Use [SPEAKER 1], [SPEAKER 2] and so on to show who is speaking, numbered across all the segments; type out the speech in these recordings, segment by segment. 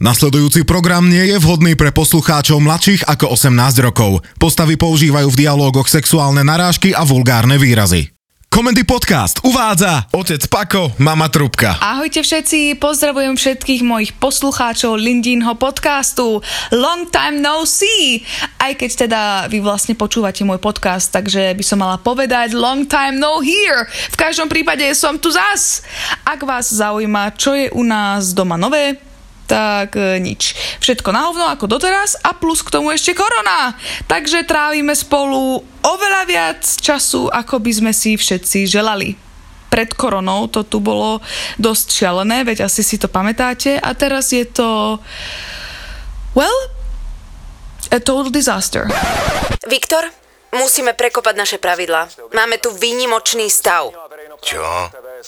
[SPEAKER 1] Nasledujúci program nie je vhodný pre poslucháčov mladších ako 18 rokov. Postavy používajú v dialógoch sexuálne narážky a vulgárne výrazy. Komendy Podcast uvádza otec Pako, mama Trubka.
[SPEAKER 2] Ahojte všetci, pozdravujem všetkých mojich poslucháčov Lindinho podcastu. Long time no see! Aj keď teda vy vlastne počúvate môj podcast, takže by som mala povedať long time no here. V každom prípade som tu zas. Ak vás zaujíma, čo je u nás doma nové, tak e, nič. Všetko na hovno ako doteraz a plus k tomu ešte korona. Takže trávime spolu oveľa viac času, ako by sme si všetci želali. Pred koronou to tu bolo dosť šialené, veď asi si to pamätáte a teraz je to well, a total disaster.
[SPEAKER 3] Viktor, musíme prekopať naše pravidlá. Máme tu výnimočný stav.
[SPEAKER 4] Čo?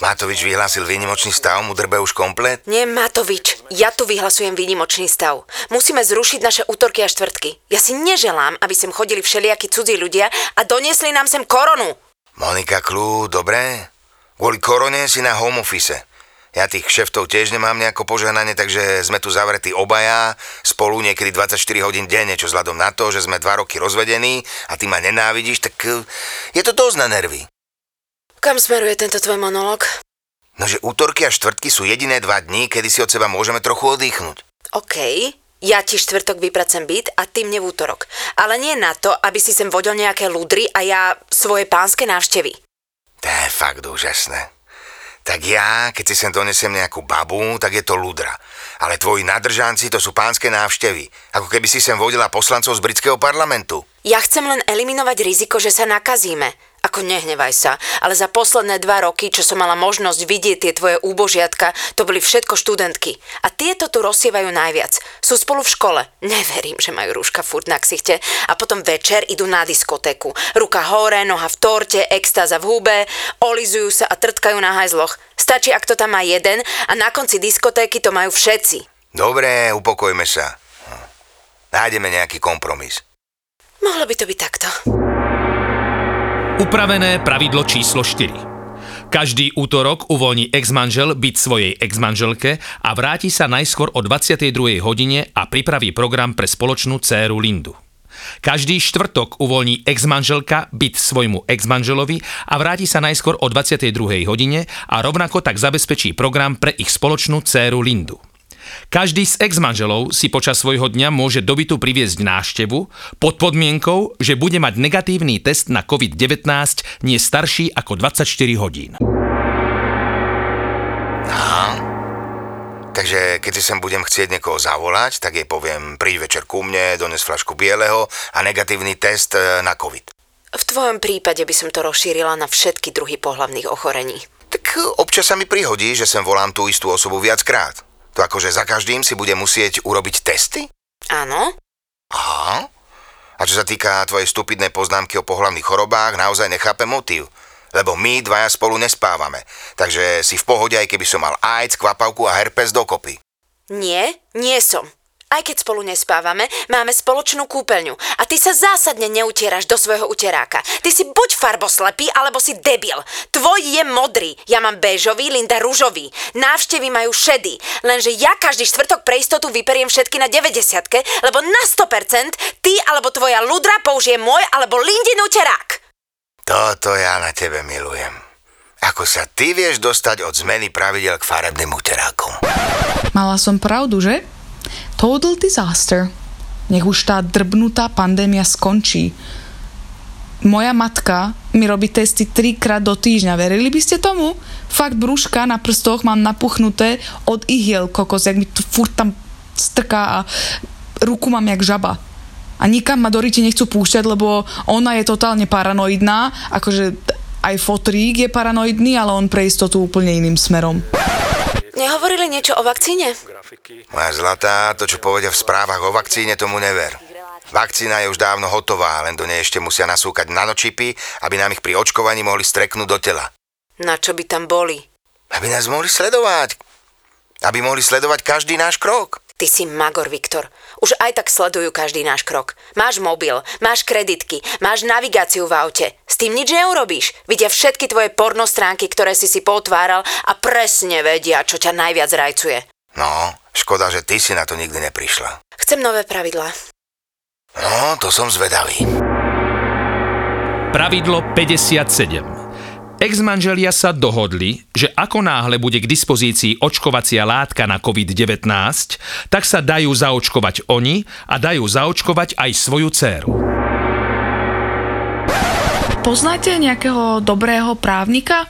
[SPEAKER 4] Matovič vyhlásil výnimočný stav, mu drbe už komplet?
[SPEAKER 3] Nie Matovič, ja tu vyhlasujem výnimočný stav. Musíme zrušiť naše útorky a štvrtky. Ja si neželám, aby sem chodili všelijakí cudzí ľudia a doniesli nám sem koronu.
[SPEAKER 4] Monika Klú, dobre? Kvôli korone si na home office. Ja tých kšeftov tiež nemám nejako požehnanie, takže sme tu zavretí obaja, spolu niekedy 24 hodín denne, čo vzhľadom na to, že sme dva roky rozvedení a ty ma nenávidíš, tak eh, je to dosť na nervy.
[SPEAKER 3] Kam smeruje tento tvoj monolog?
[SPEAKER 4] No, že útorky a štvrtky sú jediné dva dní, kedy si od seba môžeme trochu oddychnúť.
[SPEAKER 3] OK, ja ti štvrtok vypracem byt a ty mne v útorok. Ale nie na to, aby si sem vodil nejaké ludry a ja svoje pánske návštevy.
[SPEAKER 4] To je fakt úžasné. Tak ja, keď si sem donesiem nejakú babu, tak je to ludra. Ale tvoji nadržanci to sú pánske návštevy. Ako keby si sem vodila poslancov z britského parlamentu.
[SPEAKER 3] Ja chcem len eliminovať riziko, že sa nakazíme. Ako nehnevaj sa, ale za posledné dva roky, čo som mala možnosť vidieť tie tvoje úbožiatka, to boli všetko študentky. A tieto tu rozsievajú najviac. Sú spolu v škole. Neverím, že majú rúška furt na ksichte. A potom večer idú na diskotéku. Ruka hore, noha v torte, extáza v hube, olizujú sa a trtkajú na hajzloch. Stačí, ak to tam má jeden a na konci diskotéky to majú všetci.
[SPEAKER 4] Dobre, upokojme sa. Hm. Nájdeme nejaký kompromis.
[SPEAKER 3] Mohlo by to byť takto.
[SPEAKER 5] Upravené pravidlo číslo 4. Každý útorok uvoľní ex-manžel byť svojej ex-manželke a vráti sa najskôr o 22. hodine a pripraví program pre spoločnú dceru Lindu. Každý štvrtok uvoľní ex-manželka byt svojmu ex-manželovi a vráti sa najskôr o 22. hodine a rovnako tak zabezpečí program pre ich spoločnú dceru Lindu. Každý z ex-manželov si počas svojho dňa môže do bytu priviesť náštevu pod podmienkou, že bude mať negatívny test na COVID-19 nie starší ako 24 hodín.
[SPEAKER 4] Aha. Takže keď si sem budem chcieť niekoho zavolať, tak jej poviem, príď večer ku mne, dones flašku bieleho a negatívny test e, na COVID.
[SPEAKER 3] V tvojom prípade by som to rozšírila na všetky druhy pohlavných ochorení.
[SPEAKER 4] Tak občas sa mi prihodí, že sem volám tú istú osobu viackrát. To akože za každým si bude musieť urobiť testy?
[SPEAKER 3] Áno?
[SPEAKER 4] Aha. A čo sa týka tvojej stupidnej poznámky o pohlavných chorobách, naozaj nechápem motív. Lebo my dvaja spolu nespávame. Takže si v pohode, aj keby som mal AIDS, kvapavku a herpes dokopy.
[SPEAKER 3] Nie, nie som. Aj keď spolu nespávame, máme spoločnú kúpeľňu a ty sa zásadne neutieraš do svojho uteráka. Ty si buď farboslepý, alebo si debil. Tvoj je modrý, ja mám béžový, Linda rúžový. Návštevy majú šedý, lenže ja každý štvrtok pre istotu vyperiem všetky na 90 lebo na 100% ty alebo tvoja ludra použije môj alebo Lindin uterák.
[SPEAKER 4] Toto ja na tebe milujem. Ako sa ty vieš dostať od zmeny pravidel k farebným uterákom.
[SPEAKER 2] Mala som pravdu, že? Total disaster. Nech už tá drbnutá pandémia skončí. Moja matka mi robí testy trikrát do týždňa. Verili by ste tomu? Fakt brúška na prstoch mám napuchnuté od ihiel kokos, jak mi to furt tam strká a ruku mám jak žaba. A nikam ma Doriti nechcú púšťať, lebo ona je totálne paranoidná, akože aj fotrík je paranoidný, ale on pre istotu úplne iným smerom.
[SPEAKER 3] Nehovorili niečo o vakcíne?
[SPEAKER 4] Moja zlatá, to čo povedia v správach o vakcíne, tomu never. Vakcína je už dávno hotová, len do nej ešte musia nasúkať nanočipy, aby nám ich pri očkovaní mohli streknúť do tela.
[SPEAKER 3] Na čo by tam boli?
[SPEAKER 4] Aby nás mohli sledovať. Aby mohli sledovať každý náš krok.
[SPEAKER 3] Ty si magor, Viktor. Už aj tak sledujú každý náš krok. Máš mobil, máš kreditky, máš navigáciu v aute. Tým nič neurobíš. Vidia všetky tvoje porno stránky, ktoré si si potváral a presne vedia, čo ťa najviac rajcuje.
[SPEAKER 4] No, Škoda, že ty si na to nikdy neprišla.
[SPEAKER 3] Chcem nové pravidlá.
[SPEAKER 4] No, to som zvedavý.
[SPEAKER 5] Pravidlo 57. Ex-manželia sa dohodli, že ako náhle bude k dispozícii očkovacia látka na COVID-19, tak sa dajú zaočkovať oni a dajú zaočkovať aj svoju dceru.
[SPEAKER 2] Poznáte nejakého dobrého právnika?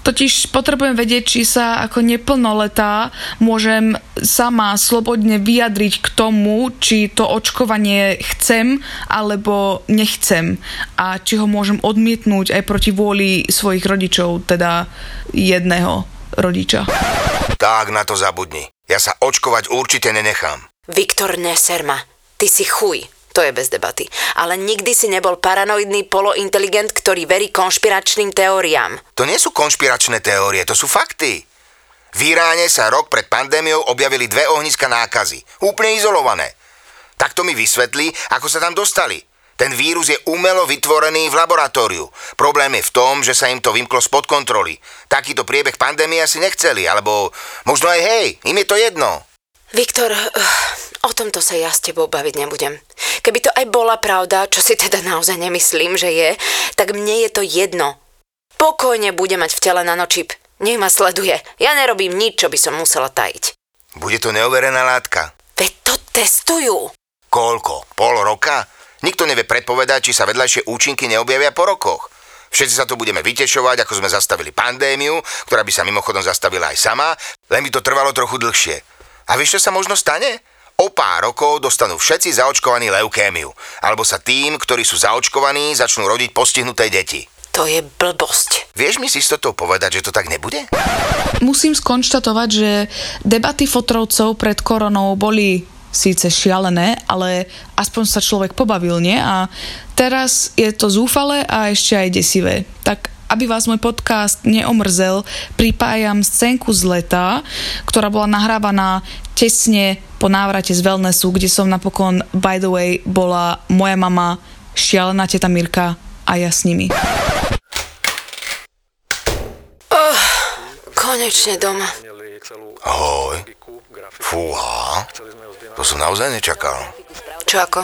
[SPEAKER 2] Totiž potrebujem vedieť, či sa ako neplnoletá môžem sama slobodne vyjadriť k tomu, či to očkovanie chcem alebo nechcem a či ho môžem odmietnúť aj proti vôli svojich rodičov, teda jedného rodiča.
[SPEAKER 4] Tak na to zabudni. Ja sa očkovať určite nenechám.
[SPEAKER 3] Viktor Neserma, ty si chuj. To je bez debaty. Ale nikdy si nebol paranoidný polointeligent, ktorý verí konšpiračným teóriám.
[SPEAKER 4] To nie sú konšpiračné teórie, to sú fakty. V Iráne sa rok pred pandémiou objavili dve ohniska nákazy. Úplne izolované. Takto mi vysvetli, ako sa tam dostali. Ten vírus je umelo vytvorený v laboratóriu. Problém je v tom, že sa im to vymklo spod kontroly. Takýto priebeh pandémie asi nechceli, alebo možno aj hej, im je to jedno.
[SPEAKER 3] Viktor, uh, o tomto sa ja s tebou baviť nebudem. Keby to aj bola pravda, čo si teda naozaj nemyslím, že je, tak mne je to jedno. Pokojne bude mať v tele nanočip. Nech ma sleduje. Ja nerobím nič, čo by som musela tajiť.
[SPEAKER 4] Bude to neoverená látka.
[SPEAKER 3] Veď to testujú.
[SPEAKER 4] Koľko? Pol roka? Nikto nevie predpovedať, či sa vedľajšie účinky neobjavia po rokoch. Všetci sa tu budeme vytešovať, ako sme zastavili pandémiu, ktorá by sa mimochodom zastavila aj sama, len by to trvalo trochu dlhšie. A vieš, čo sa možno stane? O pár rokov dostanú všetci zaočkovaní leukémiu. Alebo sa tým, ktorí sú zaočkovaní, začnú rodiť postihnuté deti.
[SPEAKER 3] To je blbosť.
[SPEAKER 4] Vieš mi s istotou povedať, že to tak nebude?
[SPEAKER 2] Musím skonštatovať, že debaty fotrovcov pred koronou boli síce šialené, ale aspoň sa človek pobavil, nie? A teraz je to zúfale a ešte aj desivé. Tak aby vás môj podcast neomrzel, pripájam scénku z leta, ktorá bola nahrávaná tesne po návrate z wellnessu, kde som napokon, by the way, bola moja mama, šialená teta Mirka a ja s nimi.
[SPEAKER 3] Oh, konečne doma.
[SPEAKER 4] Ahoj. Fúha. To som naozaj nečakal.
[SPEAKER 3] Čo ako?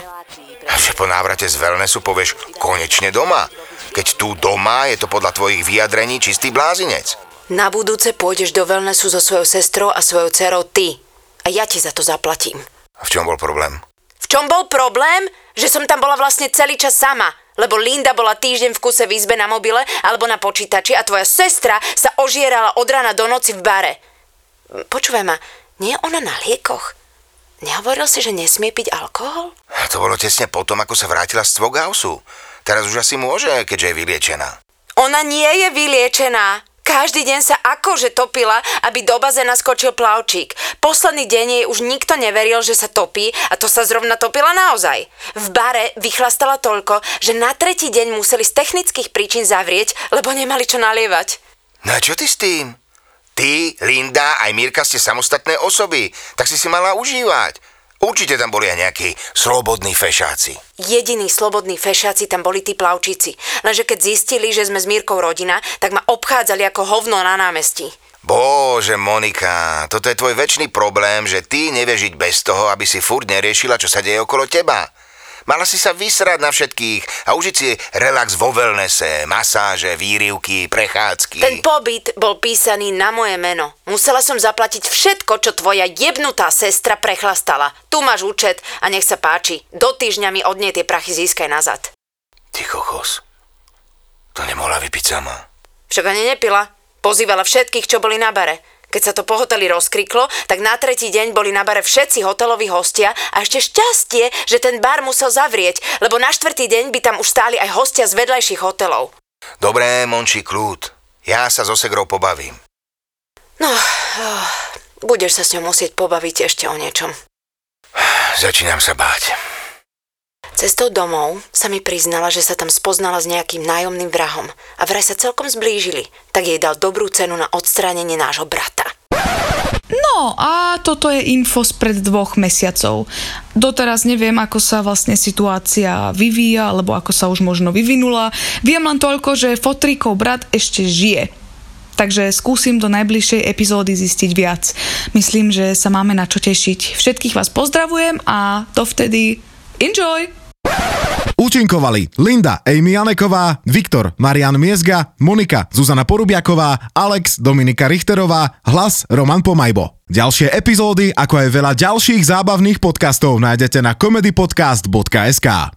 [SPEAKER 4] A že po návrate z wellnessu povieš konečne doma. Keď tu doma je to podľa tvojich vyjadrení čistý blázinec.
[SPEAKER 3] Na budúce pôjdeš do wellnessu so svojou sestrou a svojou dcerou ty. A ja ti za to zaplatím.
[SPEAKER 4] A v čom bol problém?
[SPEAKER 3] V čom bol problém? Že som tam bola vlastne celý čas sama. Lebo Linda bola týždeň v kuse v izbe na mobile alebo na počítači a tvoja sestra sa ožierala od rána do noci v bare. Počúvaj ma, nie je ona na liekoch? Nehovoril si, že nesmie piť alkohol?
[SPEAKER 4] To bolo tesne potom, ako sa vrátila z Tvogausu. Teraz už asi môže, keďže je vyliečená.
[SPEAKER 3] Ona nie je vyliečená. Každý deň sa akože topila, aby do bazéna skočil plavčík. Posledný deň jej už nikto neveril, že sa topí a to sa zrovna topila naozaj. V bare vychlastala toľko, že na tretí deň museli z technických príčin zavrieť, lebo nemali čo nalievať.
[SPEAKER 4] No a čo ty s tým? Ty, Linda, aj Mirka ste samostatné osoby, tak si si mala užívať. Určite tam boli aj nejakí slobodní fešáci.
[SPEAKER 3] Jediní slobodní fešáci tam boli tí plavčíci. Lenže keď zistili, že sme s Mírkou rodina, tak ma obchádzali ako hovno na námestí.
[SPEAKER 4] Bože, Monika, toto je tvoj väčší problém, že ty nevieš žiť bez toho, aby si furt neriešila, čo sa deje okolo teba. Mala si sa vysrať na všetkých a užiť si relax vo wellnesse, masáže, výrivky, prechádzky.
[SPEAKER 3] Ten pobyt bol písaný na moje meno. Musela som zaplatiť všetko, čo tvoja jebnutá sestra prechlastala. Tu máš účet a nech sa páči. Do týždňa mi od nej tie prachy získaj nazad.
[SPEAKER 4] Ty kokos. To nemohla vypiť sama.
[SPEAKER 3] Však ani nepila. Pozývala všetkých, čo boli na bare. Keď sa to po hoteli rozkriklo, tak na tretí deň boli na bare všetci hoteloví hostia a ešte šťastie, že ten bar musel zavrieť, lebo na štvrtý deň by tam už stáli aj hostia z vedľajších hotelov.
[SPEAKER 4] Dobré, Monči, kľud. Ja sa so Segrou pobavím.
[SPEAKER 3] No, oh, budeš sa s ňou musieť pobaviť ešte o niečom.
[SPEAKER 4] Začínam sa báť.
[SPEAKER 3] Cestou domov sa mi priznala, že sa tam spoznala s nejakým nájomným vrahom a vraj sa celkom zblížili, tak jej dal dobrú cenu na odstránenie nášho brata.
[SPEAKER 2] No a toto je info spred dvoch mesiacov. Doteraz neviem, ako sa vlastne situácia vyvíja, alebo ako sa už možno vyvinula. Viem len toľko, že Fotríkov brat ešte žije. takže skúsim do najbližšej epizódy zistiť viac. Myslím, že sa máme na čo tešiť. Všetkých vás pozdravujem a dovtedy enjoy!
[SPEAKER 1] Účinkovali Linda Amy Janeková, Viktor Marian Miezga, Monika Zuzana Porubiaková, Alex Dominika Richterová, hlas Roman Pomajbo. Ďalšie epizódy, ako aj veľa ďalších zábavných podcastov nájdete na comedypodcast.sk.